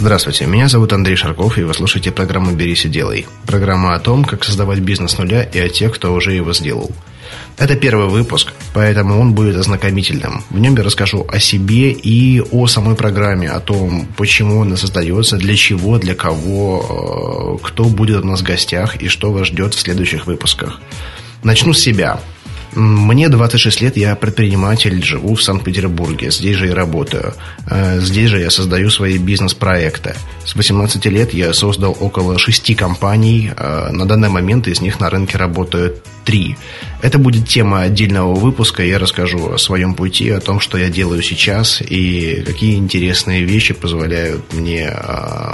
Здравствуйте, меня зовут Андрей Шарков, и вы слушаете программу «Берись и делай». Программа о том, как создавать бизнес с нуля и о тех, кто уже его сделал. Это первый выпуск, поэтому он будет ознакомительным. В нем я расскажу о себе и о самой программе, о том, почему она создается, для чего, для кого, э, кто будет у нас в гостях и что вас ждет в следующих выпусках. Начну с себя. Мне 26 лет, я предприниматель, живу в Санкт-Петербурге, здесь же и работаю. Э, здесь же я создаю свои бизнес-проекты. С 18 лет я создал около 6 компаний, э, на данный момент из них на рынке работают 3. Это будет тема отдельного выпуска, я расскажу о своем пути, о том, что я делаю сейчас и какие интересные вещи позволяют мне э,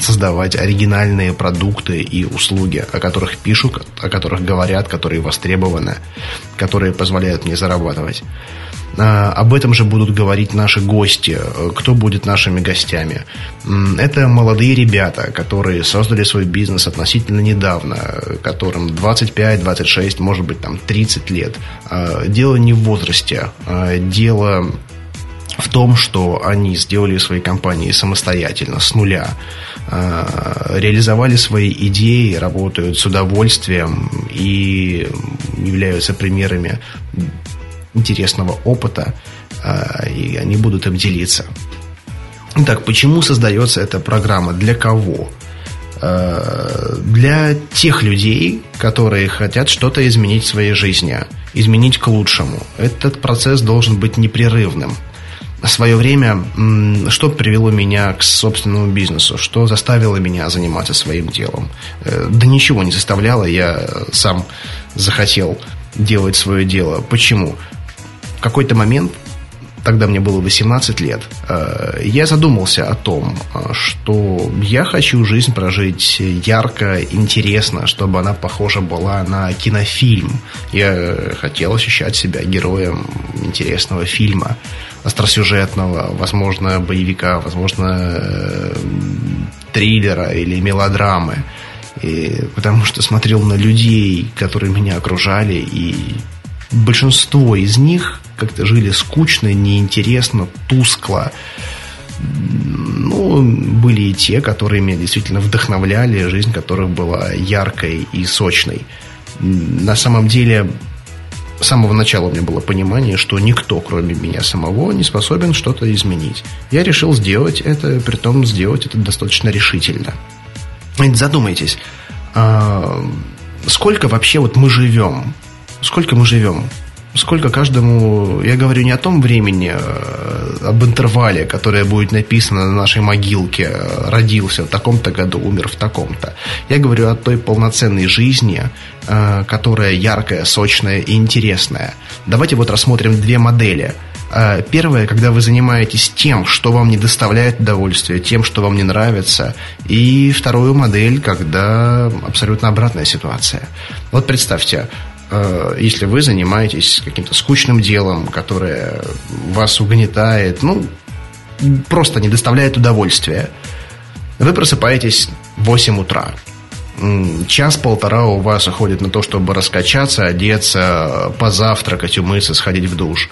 создавать оригинальные продукты и услуги, о которых пишут, о которых говорят, которые востребованы которые позволяют мне зарабатывать. А, об этом же будут говорить наши гости. Кто будет нашими гостями? Это молодые ребята, которые создали свой бизнес относительно недавно, которым 25, 26, может быть, там 30 лет. А, дело не в возрасте. Дело в том, что они сделали свои компании самостоятельно, с нуля, реализовали свои идеи, работают с удовольствием и являются примерами интересного опыта, и они будут им делиться. Так, почему создается эта программа? Для кого? Для тех людей, которые хотят что-то изменить в своей жизни, изменить к лучшему. Этот процесс должен быть непрерывным – в свое время, что привело меня к собственному бизнесу, что заставило меня заниматься своим делом. Э, да ничего не заставляло, я сам захотел делать свое дело. Почему? Какой-то момент, тогда мне было 18 лет, э, я задумался о том, э, что я хочу жизнь прожить ярко, интересно, чтобы она похожа была на кинофильм. Я хотел ощущать себя героем интересного фильма остросюжетного, возможно, боевика, возможно, э, триллера или мелодрамы. И, потому что смотрел на людей, которые меня окружали, и большинство из них как-то жили скучно, неинтересно, тускло. Ну, были и те, которые меня действительно вдохновляли, жизнь которых была яркой и сочной. На самом деле, с самого начала у меня было понимание, что никто, кроме меня самого, не способен что-то изменить. Я решил сделать это, при том сделать это достаточно решительно. Задумайтесь, а, сколько вообще вот мы живем? Сколько мы живем? сколько каждому... Я говорю не о том времени, а об интервале, которое будет написано на нашей могилке. Родился в таком-то году, умер в таком-то. Я говорю о той полноценной жизни, а, которая яркая, сочная и интересная. Давайте вот рассмотрим две модели. А, первое, когда вы занимаетесь тем, что вам не доставляет удовольствия, тем, что вам не нравится. И вторую модель, когда абсолютно обратная ситуация. Вот представьте, Э, если вы занимаетесь каким-то скучным делом, которое вас угнетает, ну, просто не доставляет удовольствия. Вы просыпаетесь в 8 утра. Час-полтора у вас уходит на то, чтобы раскачаться, одеться, позавтракать, умыться, сходить в душ.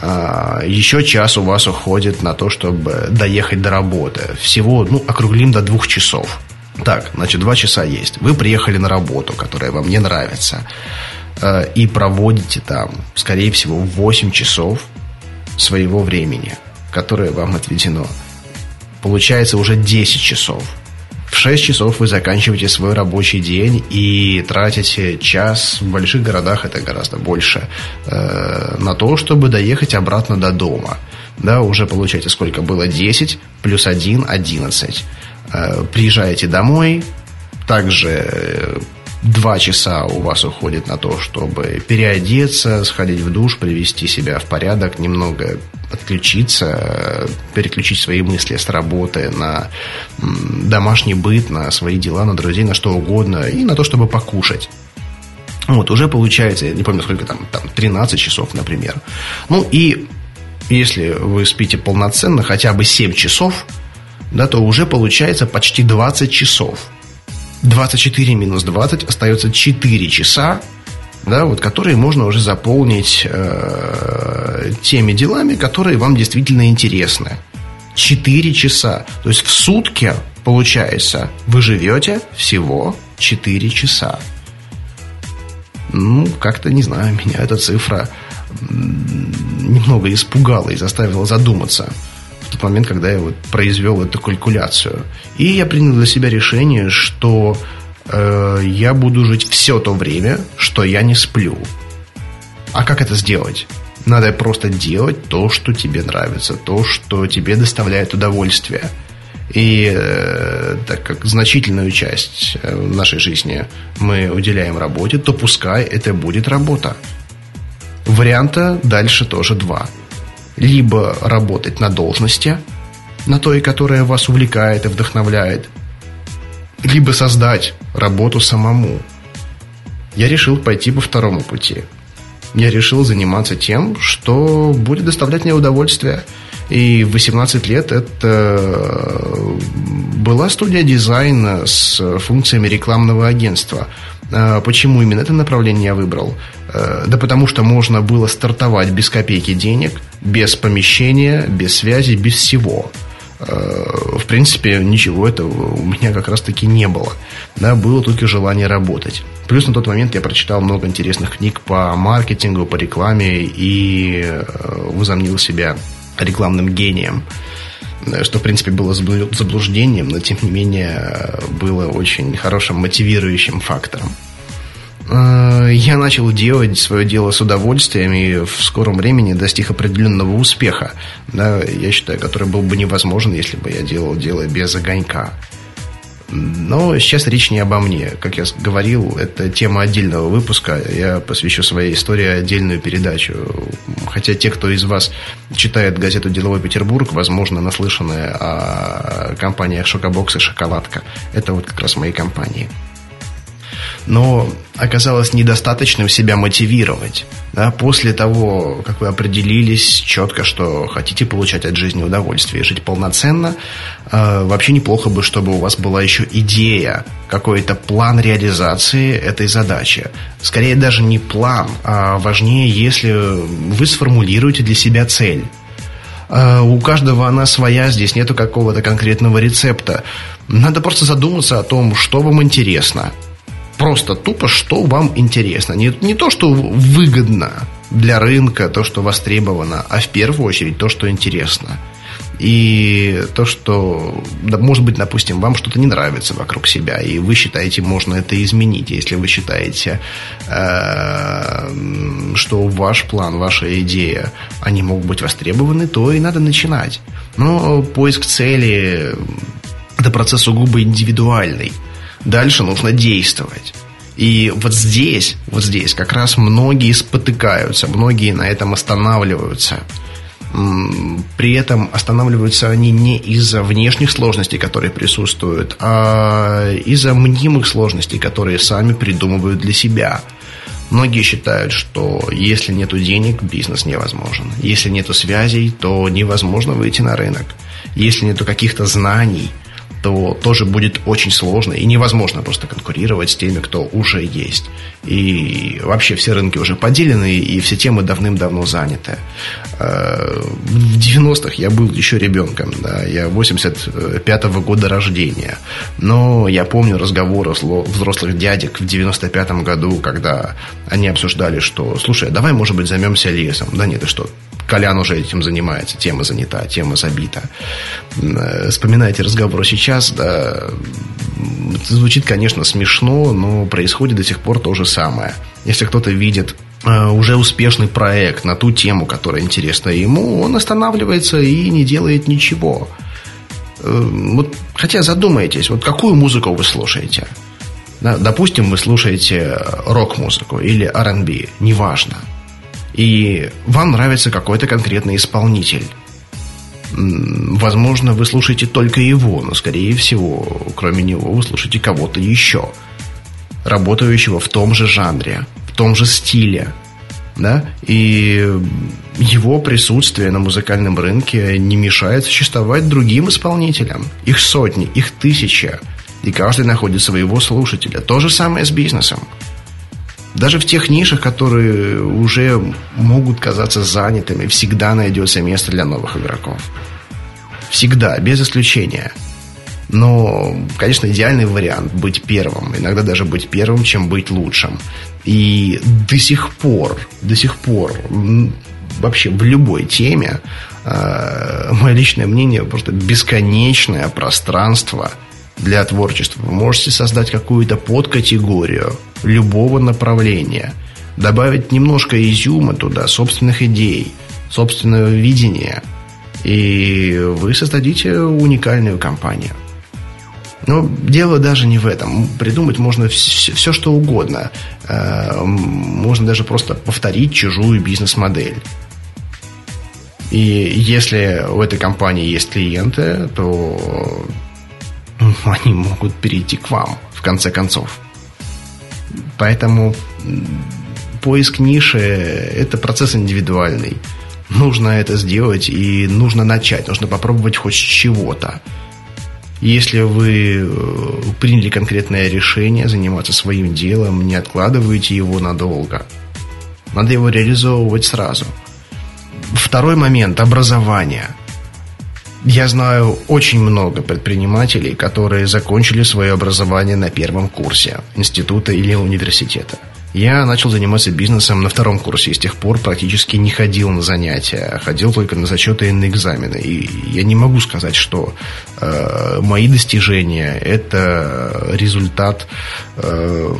А, Еще час у вас уходит на то, чтобы доехать до работы. Всего, ну, округлим до двух часов. Так, значит, два часа есть. Вы приехали на работу, которая вам не нравится. Э, и проводите там, скорее всего, 8 часов своего времени, которое вам отведено. Получается уже 10 часов. В 6 часов вы заканчиваете свой рабочий день и тратите час, в больших городах это гораздо больше, э, на то, чтобы доехать обратно до дома. Да, уже получаете сколько было? 10 плюс 1, 11. Э, приезжаете домой, также Два часа у вас уходит на то, чтобы переодеться, сходить в душ, привести себя в порядок, немного отключиться, переключить свои мысли с работы на домашний быт, на свои дела, на друзей, на что угодно, и на то, чтобы покушать. Вот, уже получается, я не помню, сколько там, там 13 часов, например. Ну и если вы спите полноценно, хотя бы 7 часов – да, то уже получается почти 20 часов. 24 минус 20 остается 4 часа, да, вот, которые можно уже заполнить э, теми делами, которые вам действительно интересны. 4 часа. То есть в сутки, получается, вы живете всего 4 часа. Ну, как-то, не знаю, меня эта цифра немного испугала и заставила задуматься тот момент, когда я вот произвел эту калькуляцию. И я принял для себя решение, что э, я буду жить все то время, что я не сплю. А как это сделать? Надо просто делать то, что тебе нравится, то, что тебе доставляет удовольствие. И э, так как значительную часть э, нашей жизни мы уделяем работе, то пускай это будет работа. Варианта дальше тоже два. Либо работать на должности, на той, которая вас увлекает и вдохновляет, либо создать работу самому. Я решил пойти по второму пути. Я решил заниматься тем, что будет доставлять мне удовольствие. И в 18 лет это была студия дизайна с функциями рекламного агентства. А почему именно это направление я выбрал? Э, да потому что можно было стартовать без копейки денег, без помещения, без связи, без всего – Э, в принципе, ничего этого у меня как раз-таки не было. Да, было только желание работать. Плюс на тот момент я прочитал много интересных книг по маркетингу, по рекламе и э, возомнил себя рекламным гением что, в принципе, было заблуждением, но, тем не менее, было очень хорошим мотивирующим фактором. Э, я начал делать свое дело с удовольствием и в скором времени достиг определенного успеха, да, я считаю, который был бы невозможен, если бы я делал дело без огонька. Но сейчас речь не обо мне. Как я говорил, это тема отдельного выпуска. Я посвящу своей истории отдельную передачу. Хотя те, кто из вас читает газету «Деловой Петербург», возможно, наслышаны о компаниях «Шокобокс» и «Шоколадка». Это вот как раз мои компании но оказалось недостаточным себя мотивировать. Да, после того, как вы определились четко, что хотите получать от жизни удовольствие и жить полноценно, э, вообще неплохо бы, чтобы у вас была еще идея, какой-то план реализации этой задачи. Скорее даже не план, а важнее, если вы сформулируете для себя цель. Э, у каждого она своя, здесь нету какого-то конкретного рецепта. Надо просто задуматься о том, что вам интересно – просто тупо, что вам интересно. Не, не то, что выгодно для рынка, то, что востребовано, а в первую очередь то, что интересно. И то, что, да, может быть, допустим, вам что-то не нравится вокруг себя, и вы считаете, можно это изменить. Если вы считаете, э, что ваш план, ваша идея, они могут быть востребованы, то и надо начинать. Но поиск цели – это процесс сугубо индивидуальный. Дальше нужно действовать. И вот здесь, вот здесь как раз многие спотыкаются, многие на этом останавливаются. При этом останавливаются они не из-за внешних сложностей, которые присутствуют, а из-за мнимых сложностей, которые сами придумывают для себя. Многие считают, что если нет денег, бизнес невозможен. Если нет связей, то невозможно выйти на рынок. Если нет каких-то знаний – то тоже будет очень сложно и невозможно просто конкурировать с теми, кто уже есть. И вообще все рынки уже поделены, и все темы давным-давно заняты. Э, в 90-х я был еще ребенком, да, я 85-го года рождения. Но я помню разговоры взрослых дядек в 95-м году, когда они обсуждали, что, слушай, давай, может быть, займемся лесом. Да нет, ты что, Колян уже этим занимается, тема занята, тема забита. Э, вспоминайте разговор сейчас, да, звучит, конечно, смешно, но происходит до сих пор то же самое. Если кто-то видит э, уже успешный проект на ту тему, которая интересна ему, он останавливается и не делает ничего. Э, вот, хотя задумайтесь, вот какую музыку вы слушаете? Допустим, вы слушаете рок-музыку или R&B, неважно – и вам нравится какой-то конкретный исполнитель. Возможно, вы слушаете только его, но, скорее всего, кроме него, вы слушаете кого-то еще, работающего в том же жанре, в том же стиле. да, и его присутствие на музыкальном рынке не мешает существовать другим исполнителям. Их сотни, их тысячи, и каждый находит своего слушателя. То же самое с бизнесом. Даже в тех нишах, которые уже могут казаться занятыми, всегда найдется место для новых игроков. Всегда, без исключения. Но, конечно, идеальный вариант быть первым. Иногда даже быть первым, чем быть лучшим. И до сих пор, до сих пор вообще в любой теме э, мое личное мнение просто бесконечное пространство для творчества. Вы можете создать какую-то подкатегорию любого направления, добавить немножко изюма туда, собственных идей, собственного видения, и вы создадите уникальную компанию. Но дело даже не в этом. Придумать можно все, все что угодно. Э, можно даже просто повторить чужую бизнес-модель. И если у этой компании есть клиенты, то они могут перейти к вам, в конце концов. Поэтому поиск ниши – это процесс индивидуальный. Нужно это сделать и нужно начать, нужно попробовать хоть чего-то. Если вы э, приняли конкретное решение заниматься своим делом, не откладывайте его надолго. Надо его реализовывать сразу. Второй момент – образование. Я знаю очень много предпринимателей, которые закончили свое образование на первом курсе института или университета – я начал заниматься бизнесом на втором курсе и с тех пор практически не ходил на занятия, а ходил только на зачеты и на экзамены. И я не могу сказать, что э, мои достижения – это результат, э,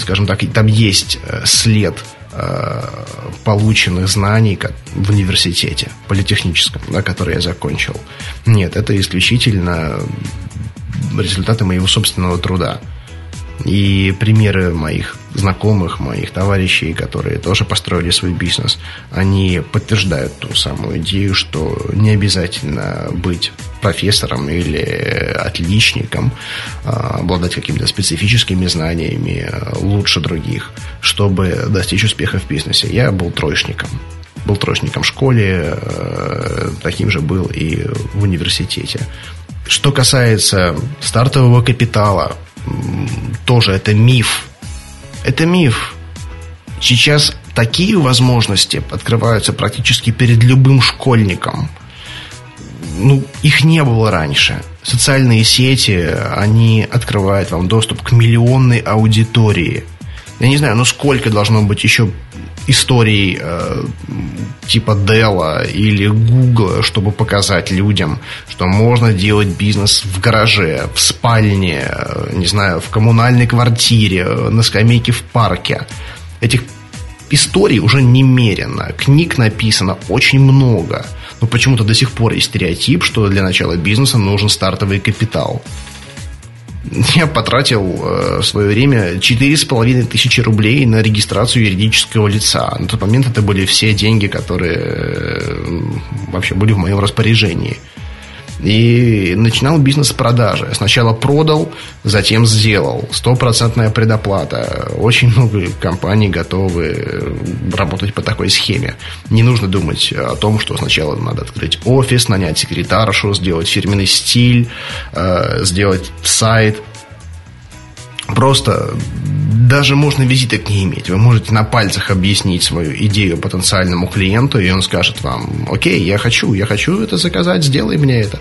скажем так, там есть э, след полученных знаний в университете политехническом, да, который я закончил. Нет, это исключительно результаты моего собственного труда. И примеры моих знакомых, моих товарищей, которые тоже построили свой бизнес, они подтверждают ту самую идею, что не обязательно быть профессором или отличником, а, обладать какими-то специфическими знаниями лучше других, чтобы достичь успеха в бизнесе. Я был троечником. Был троечником в школе, э, таким же был и в университете. Что касается стартового капитала, тоже это миф. Это миф. Сейчас такие возможности открываются практически перед любым школьником. Ну, их не было раньше. Социальные сети, они открывают вам доступ к миллионной аудитории. Я не знаю, ну сколько должно быть еще историй э, типа Dell или Google, чтобы показать людям, что можно делать бизнес в гараже, в спальне, э, не знаю, в коммунальной квартире, на скамейке в парке. Этих историй уже немерено. Книг написано очень много. Но почему-то до сих пор есть стереотип, что для начала бизнеса нужен стартовый капитал я потратил э, в свое время четыре с половиной тысячи рублей на регистрацию юридического лица. На тот момент это были все деньги, которые э, вообще были в моем распоряжении. И начинал бизнес с продажи. Сначала продал, затем сделал. Стопроцентная предоплата. Очень много компаний готовы работать по такой схеме. Не нужно думать о том, что сначала надо открыть офис, нанять секретаршу, сделать фирменный стиль, э, сделать сайт. Просто даже можно визиток не иметь. Вы можете на пальцах объяснить свою идею потенциальному клиенту, и он скажет вам, окей, я хочу, я хочу это заказать, сделай мне это.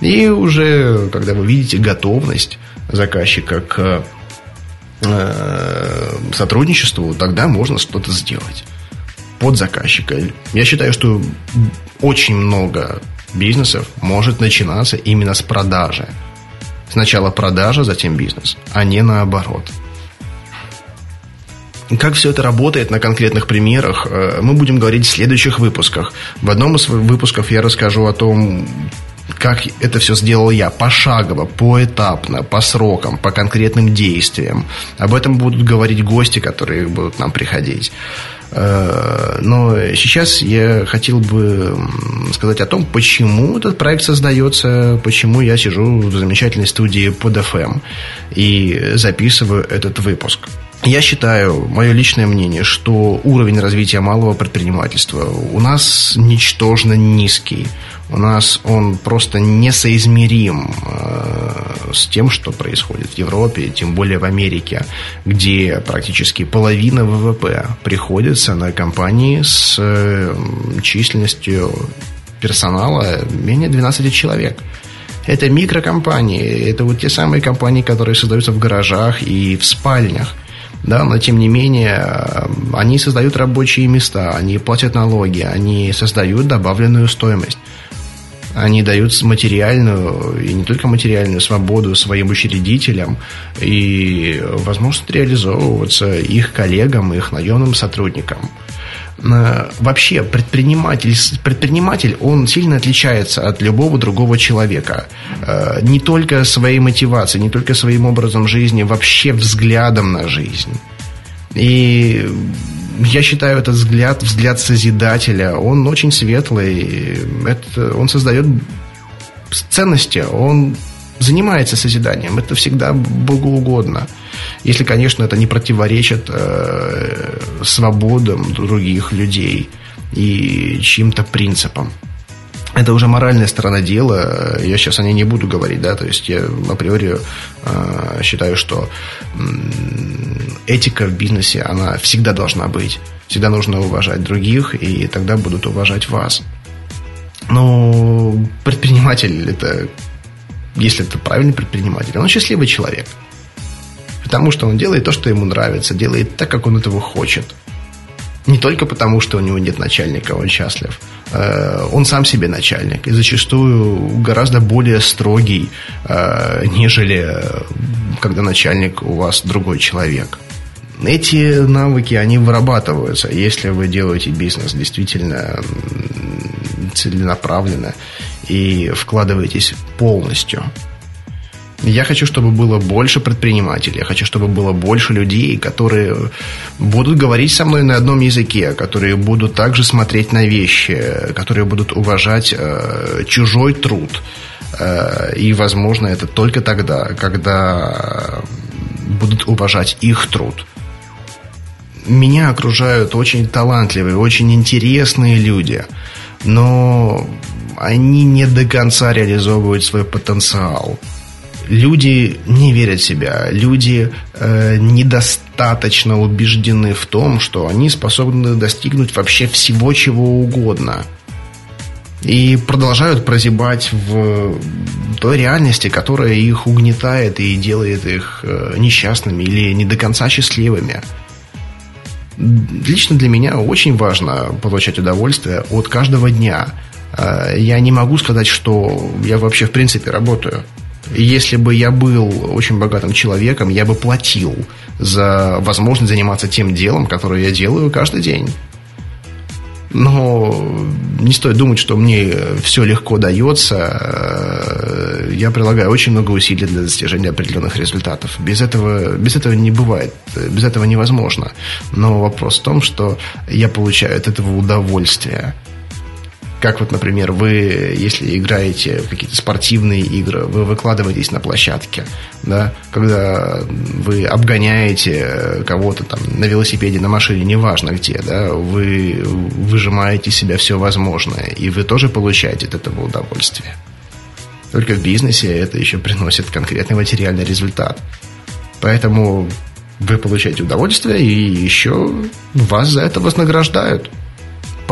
И уже, когда вы видите готовность заказчика к э, сотрудничеству, тогда можно что-то сделать под заказчика. Я считаю, что очень много бизнесов может начинаться именно с продажи. Сначала продажа, затем бизнес, а не наоборот. Как все это работает на конкретных примерах, э, мы будем говорить в следующих выпусках. В одном из выпусков я расскажу о том, как это все сделал я, пошагово, поэтапно, по срокам, по конкретным действиям. Об этом будут говорить гости, которые будут нам приходить. Э, но сейчас я хотел бы сказать о том, почему этот проект создается, почему я сижу в замечательной студии под FM и записываю этот выпуск. Я считаю, мое личное мнение, что уровень развития малого предпринимательства у нас ничтожно низкий. У нас он просто несоизмерим э, с тем, что происходит в Европе, тем более в Америке, где практически половина ВВП приходится на компании с э, численностью персонала менее 12 человек. Это микрокомпании, это вот те самые компании, которые создаются в гаражах и в спальнях да, но тем не менее э, они создают рабочие места, они платят налоги, они создают добавленную стоимость. Они дают материальную и не только материальную свободу своим учредителям и возможность реализовываться их коллегам, их наемным сотрудникам. Э, вообще предприниматель, предприниматель, он сильно отличается от любого другого человека. Э, не только своей мотивацией, не только своим образом жизни, вообще взглядом на жизнь. И я считаю этот взгляд, взгляд Созидателя, он очень светлый. Это, он создает ценности, он занимается созиданием. Это всегда богоугодно. Если, конечно, это не противоречит э, свободам других людей и чьим-то принципам. Это уже моральная сторона дела. Я сейчас о ней не буду говорить, да, то есть я априори э, считаю, что этика в бизнесе, она всегда должна быть. Всегда нужно уважать других, и тогда будут уважать вас. Но предприниматель это если это правильный предприниматель, он счастливый человек. Потому что он делает то, что ему нравится, делает так, как он этого хочет. Не только потому, что у него нет начальника, он счастлив. Э, он сам себе начальник. И зачастую гораздо более строгий, э, нежели э, когда начальник у вас другой человек. Эти навыки, они вырабатываются, если вы делаете бизнес действительно целенаправленно и вкладываетесь полностью. Я хочу, чтобы было больше предпринимателей, я хочу, чтобы было больше людей, которые будут говорить со мной на одном языке, которые будут также смотреть на вещи, которые будут уважать э, чужой труд. Э, и, возможно, это только тогда, когда будут уважать их труд меня окружают очень талантливые, очень интересные люди, но они не до конца реализовывают свой потенциал. Люди не верят в себя, люди э, недостаточно убеждены в том, что они способны достигнуть вообще всего чего угодно. И продолжают прозябать в той реальности, которая их угнетает и делает их э, несчастными или не до конца счастливыми. Лично для меня очень важно получать удовольствие от каждого дня. А, я не могу сказать, что я вообще в принципе работаю. Если бы я был очень богатым человеком, я бы платил за возможность заниматься тем делом, которое я делаю каждый день. Но не стоит думать, что мне все легко дается. Я прилагаю очень много усилий для достижения определенных результатов. Без этого, без этого не бывает, без этого невозможно. Но вопрос в том, что я получаю от этого удовольствие. Как вот, например, вы, если играете в какие-то спортивные игры, вы выкладываетесь на площадке, да, когда вы обгоняете кого-то там на велосипеде, на машине, неважно где, да, вы выжимаете из себя все возможное, и вы тоже получаете от этого удовольствие. Только в бизнесе это еще приносит конкретный материальный результат. Поэтому вы получаете удовольствие, и еще вас за это вознаграждают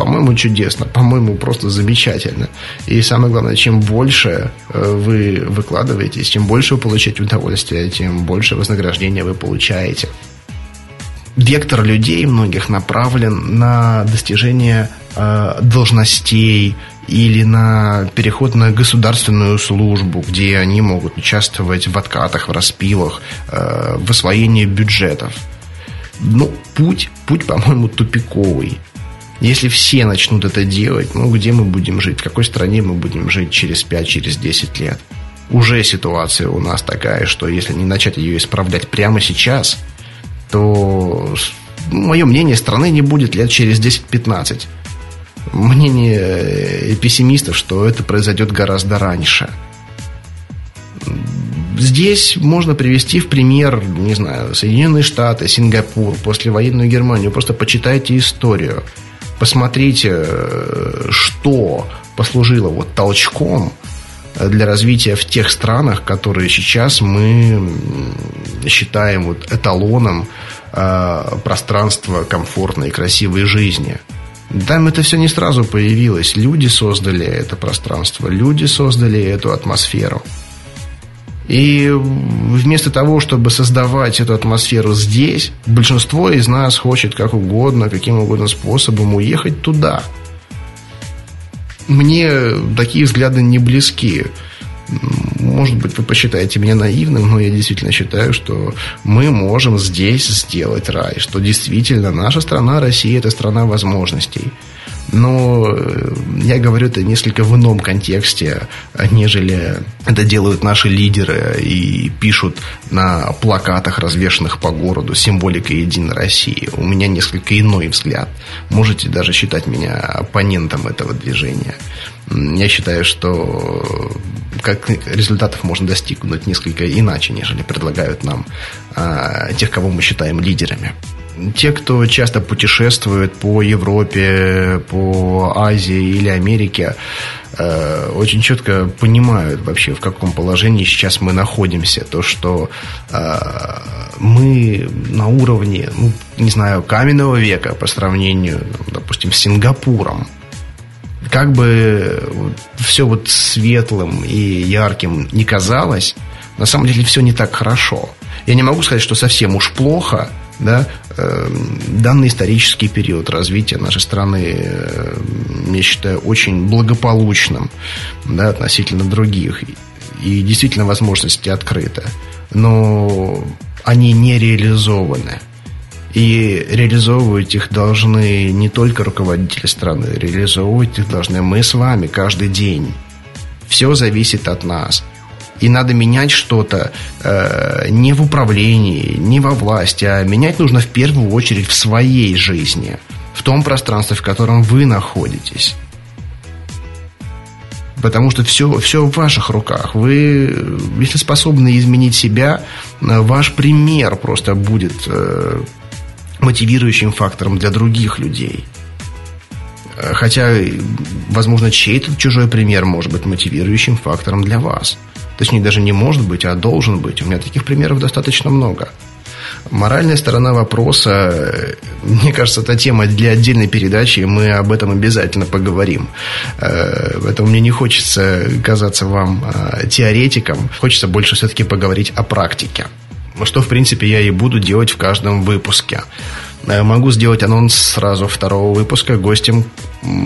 по-моему, чудесно, по-моему, просто замечательно. И самое главное, чем больше э, вы выкладываетесь, чем больше вы получаете удовольствие, тем больше вознаграждения вы получаете. Вектор людей многих направлен на достижение э, должностей или на переход на государственную службу, где они могут участвовать в откатах, в распилах, э, в освоении бюджетов. Ну, путь, путь, по-моему, тупиковый. Если все начнут это делать, ну, где мы будем жить? В какой стране мы будем жить через 5, через 10 лет? Уже ситуация у нас такая, что если не начать ее исправлять прямо сейчас, то, мое мнение, страны не будет лет через 10-15. Мнение пессимистов, что это произойдет гораздо раньше. здесь можно привести в пример, не знаю, Соединенные Штаты, Сингапур, послевоенную Германию. Просто почитайте историю. Посмотрите, что послужило вот толчком для развития в тех странах, которые сейчас мы считаем вот эталоном э, пространства комфортной и красивой жизни. Там это все не сразу появилось. Люди создали это пространство, люди создали эту атмосферу. И вместо того, чтобы создавать эту атмосферу здесь, большинство из нас хочет как угодно, каким угодно способом уехать туда. Мне такие взгляды не близки. Может быть, вы посчитаете меня наивным, но я действительно считаю, что мы можем здесь сделать рай, что действительно наша страна, Россия, это страна возможностей но э, я говорю это несколько в ином контексте, нежели это делают наши лидеры и пишут на плакатах, развешенных по городу, символика Единой России. У меня несколько иной взгляд. Можете даже считать меня оппонентом этого движения. Я считаю, что как результатов можно достигнуть несколько иначе, нежели предлагают нам а, тех, кого мы считаем лидерами те, кто часто путешествует по Европе, по Азии или Америке, э, очень четко понимают вообще, в каком положении сейчас мы находимся. То, что э, мы на уровне, ну, не знаю, каменного века по сравнению, допустим, с Сингапуром. Как бы все вот светлым и ярким не казалось, на самом деле все не так хорошо. Я не могу сказать, что совсем уж плохо, да, данный исторический период развития нашей страны, э, я считаю, очень благополучным да, относительно других. И действительно возможности открыты. Но они не реализованы. И реализовывать их должны не только руководители страны, реализовывать их должны мы с вами каждый день. Все зависит от нас и надо менять что-то э, не в управлении, не во власти, а менять нужно в первую очередь в своей жизни, в том пространстве, в котором вы находитесь. Потому что все, все в ваших руках. Вы, если способны изменить себя, ваш пример просто будет э, мотивирующим фактором для других людей. Хотя, возможно, чей-то чужой пример может быть мотивирующим фактором для вас. Точнее, даже не может быть, а должен быть. У меня таких примеров достаточно много. Моральная сторона вопроса, мне кажется, это тема для отдельной передачи, и мы об этом обязательно поговорим. Э, поэтому мне не хочется казаться вам э, теоретиком, хочется больше все-таки поговорить о практике. Что, в принципе, я и буду делать в каждом выпуске. Э, могу сделать анонс сразу второго выпуска, гостем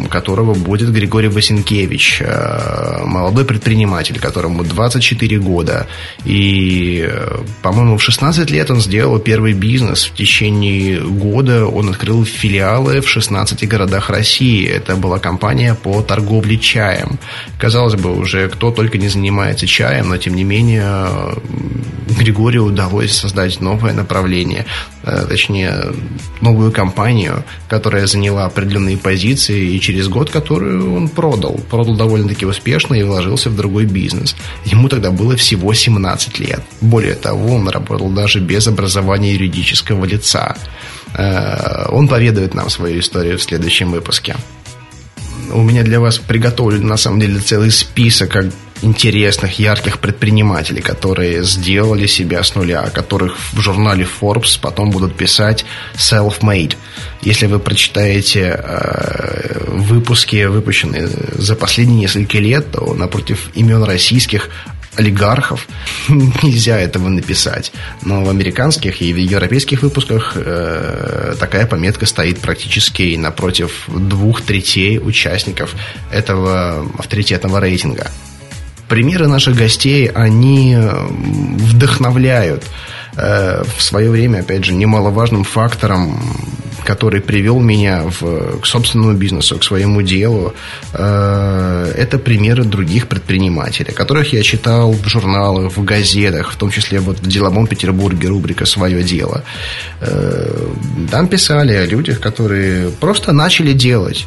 которого будет Григорий Васенкевич, э, молодой предприниматель, которому 24 года. И, э, по-моему, в 16 лет он сделал первый бизнес. В течение года он открыл филиалы в 16 городах России. Это была компания по торговле чаем. Казалось бы, уже кто только не занимается чаем, но, тем не менее, Григорию удалось создать новое направление, точнее, новую компанию, которая заняла определенные позиции, и через год, которую он продал. Продал довольно-таки успешно и вложился в другой бизнес. Ему тогда было всего 17 лет. Более того, он работал даже без образования юридического лица. Э, он поведает нам свою историю в следующем выпуске. У меня для вас приготовлен на самом деле целый список интересных, ярких предпринимателей, которые сделали себя с нуля, о которых в журнале Forbes потом будут писать self-made. Если вы прочитаете э, выпуски, выпущенные за последние несколько лет, то напротив имен российских олигархов нельзя этого написать. Но в американских и в европейских выпусках э, такая пометка стоит практически напротив двух третей участников этого авторитетного рейтинга примеры наших гостей, они э, вдохновляют. Э, в свое время, опять же, немаловажным фактором, который привел меня в, к собственному бизнесу, к своему делу, э, это примеры других предпринимателей, которых я читал в журналах, в газетах, в том числе вот в «Деловом Петербурге» рубрика «Свое дело». Там писали о людях, которые просто начали делать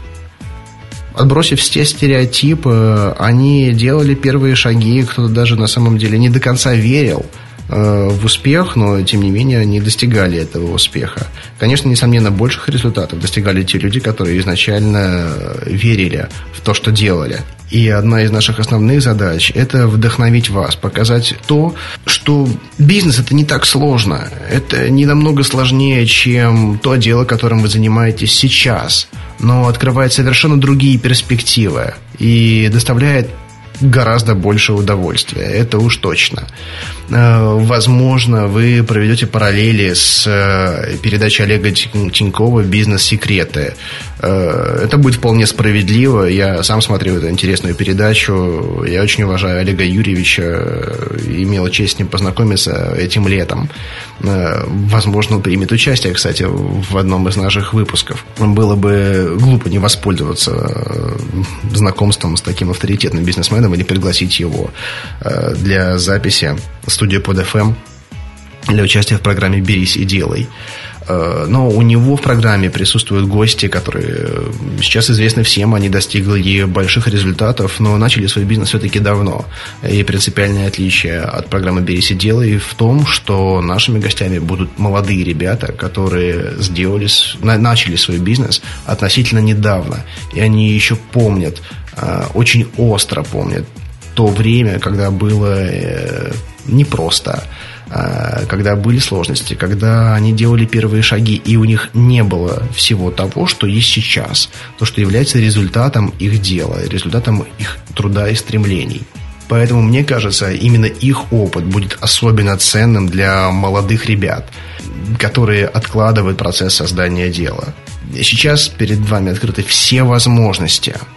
отбросив все стереотипы, они делали первые шаги, кто-то даже на самом деле не до конца верил э, в успех, но тем не менее не достигали этого успеха. Конечно, несомненно, больших результатов достигали те люди, которые изначально верили в то, что делали. И одна из наших основных задач – это вдохновить вас, показать то, что бизнес – это не так сложно. Это не намного сложнее, чем то дело, которым вы занимаетесь сейчас. Но открывает совершенно другие перспективы и доставляет гораздо больше удовольствия. Это уж точно. Э, возможно, вы проведете параллели с э, передачей Олега Тинькова «Бизнес-секреты». Э, это будет вполне справедливо. Я сам смотрел эту интересную передачу. Я очень уважаю Олега Юрьевича. Имел честь с ним познакомиться этим летом. Возможно, он примет участие, кстати, в одном из наших выпусков. Было бы глупо не воспользоваться знакомством с таким авторитетным бизнесменом или пригласить его для записи студия под FM для участия в программе «Берись и делай». Э, но у него в программе присутствуют гости, которые э, сейчас известны всем, они достигли больших результатов, но начали свой бизнес все-таки давно. И принципиальное отличие от программы «Берись и делай» в том, что нашими гостями будут молодые ребята, которые сделали, начали свой бизнес относительно недавно. И они еще помнят, э, очень остро помнят то время, когда было непросто, а, когда были сложности, когда они делали первые шаги, и у них не было всего того, что есть сейчас, то, что является результатом их дела, результатом их труда и стремлений. Поэтому, мне кажется, именно их опыт будет особенно ценным для молодых ребят, которые откладывают процесс создания дела. Сейчас перед вами открыты все возможности –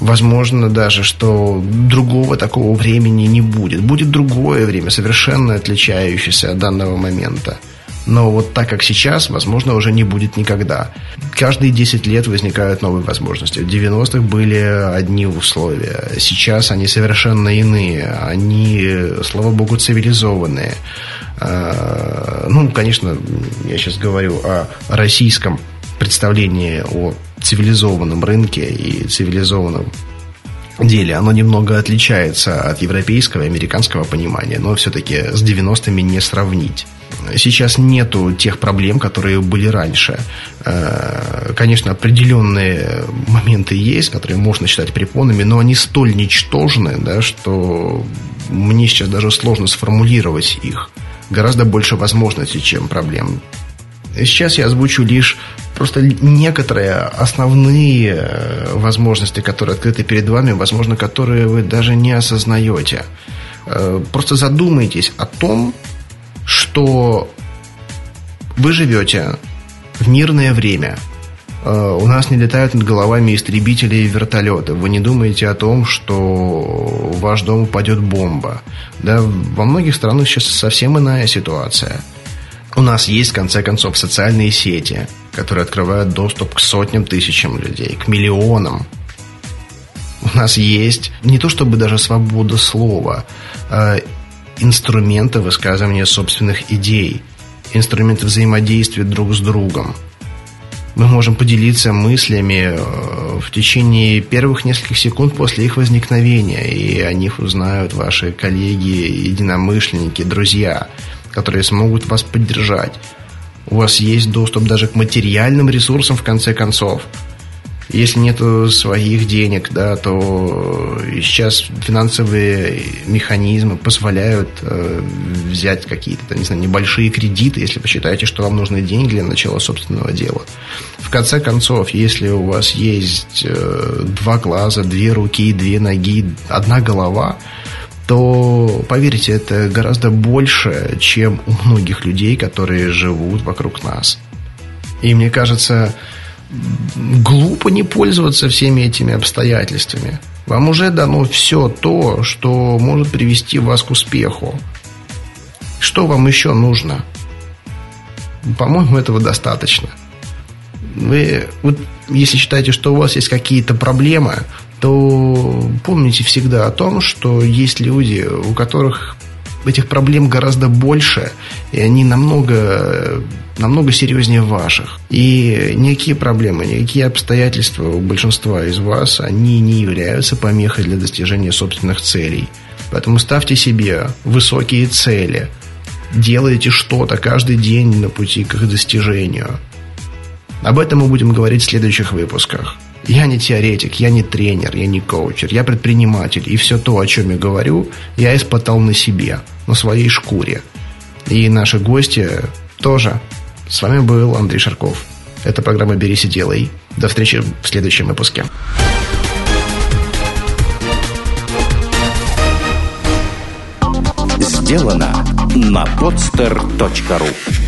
Возможно даже, что другого такого времени не будет. Будет другое время, совершенно отличающееся от данного момента. Но вот так, как сейчас, возможно, уже не будет никогда. Каждые 10 лет возникают новые возможности. В 90-х были одни условия. Сейчас они совершенно иные. Они, слава богу, цивилизованные. А, ну, конечно, я сейчас говорю о российском представлении о цивилизованном рынке и цивилизованном деле. Оно немного отличается от европейского и американского понимания, но все-таки с 90-ми не сравнить. Сейчас нету тех проблем, которые были раньше. Э, конечно, определенные моменты есть, которые можно считать препонами, но они столь ничтожны, да, что мне сейчас даже сложно сформулировать их. Гораздо больше возможностей, чем проблем. Сейчас я озвучу лишь просто некоторые основные э, возможности, которые открыты перед вами, возможно, которые вы даже не осознаете. Э, просто задумайтесь о том, что вы живете в мирное время. Э, у нас не летают над головами истребители и вертолеты. Вы не думаете о том, что в ваш дом упадет бомба. Да, во многих странах сейчас совсем иная ситуация – у нас есть, в конце концов, социальные сети, которые открывают доступ к сотням тысячам людей, к миллионам. У нас есть не то чтобы даже свобода слова, а инструменты высказывания собственных идей, инструменты взаимодействия друг с другом. Мы можем поделиться мыслями э, в течение первых нескольких секунд после их возникновения, и о них узнают ваши коллеги, единомышленники, друзья – которые смогут вас поддержать. У вас есть доступ даже к материальным ресурсам в конце концов. Если нет своих денег, да, то сейчас финансовые механизмы позволяют э, взять какие-то, не знаю, небольшие кредиты, если посчитаете, что вам нужны деньги для начала собственного дела. В конце концов, если у вас есть э, два глаза, две руки, две ноги, одна голова, то, поверьте, это гораздо больше, чем у многих людей, которые живут вокруг нас. И мне кажется, глупо не пользоваться всеми этими обстоятельствами. Вам уже дано все то, что может привести вас к успеху. Что вам еще нужно? По-моему, этого достаточно. Вы, вот, если считаете, что у вас есть какие-то проблемы, то помните всегда о том, что есть люди, у которых этих проблем гораздо больше, и они намного, намного серьезнее ваших. И никакие проблемы, никакие обстоятельства у большинства из вас, они не являются помехой для достижения собственных целей. Поэтому ставьте себе высокие цели, делайте что-то каждый день на пути к их достижению. Об этом мы будем говорить в следующих выпусках. Я не теоретик, я не тренер, я не коучер, я предприниматель. И все то, о чем я говорю, я испытал на себе, на своей шкуре. И наши гости тоже. С вами был Андрей Шарков. Это программа «Берись и делай». До встречи в следующем выпуске. Сделано на podster.ru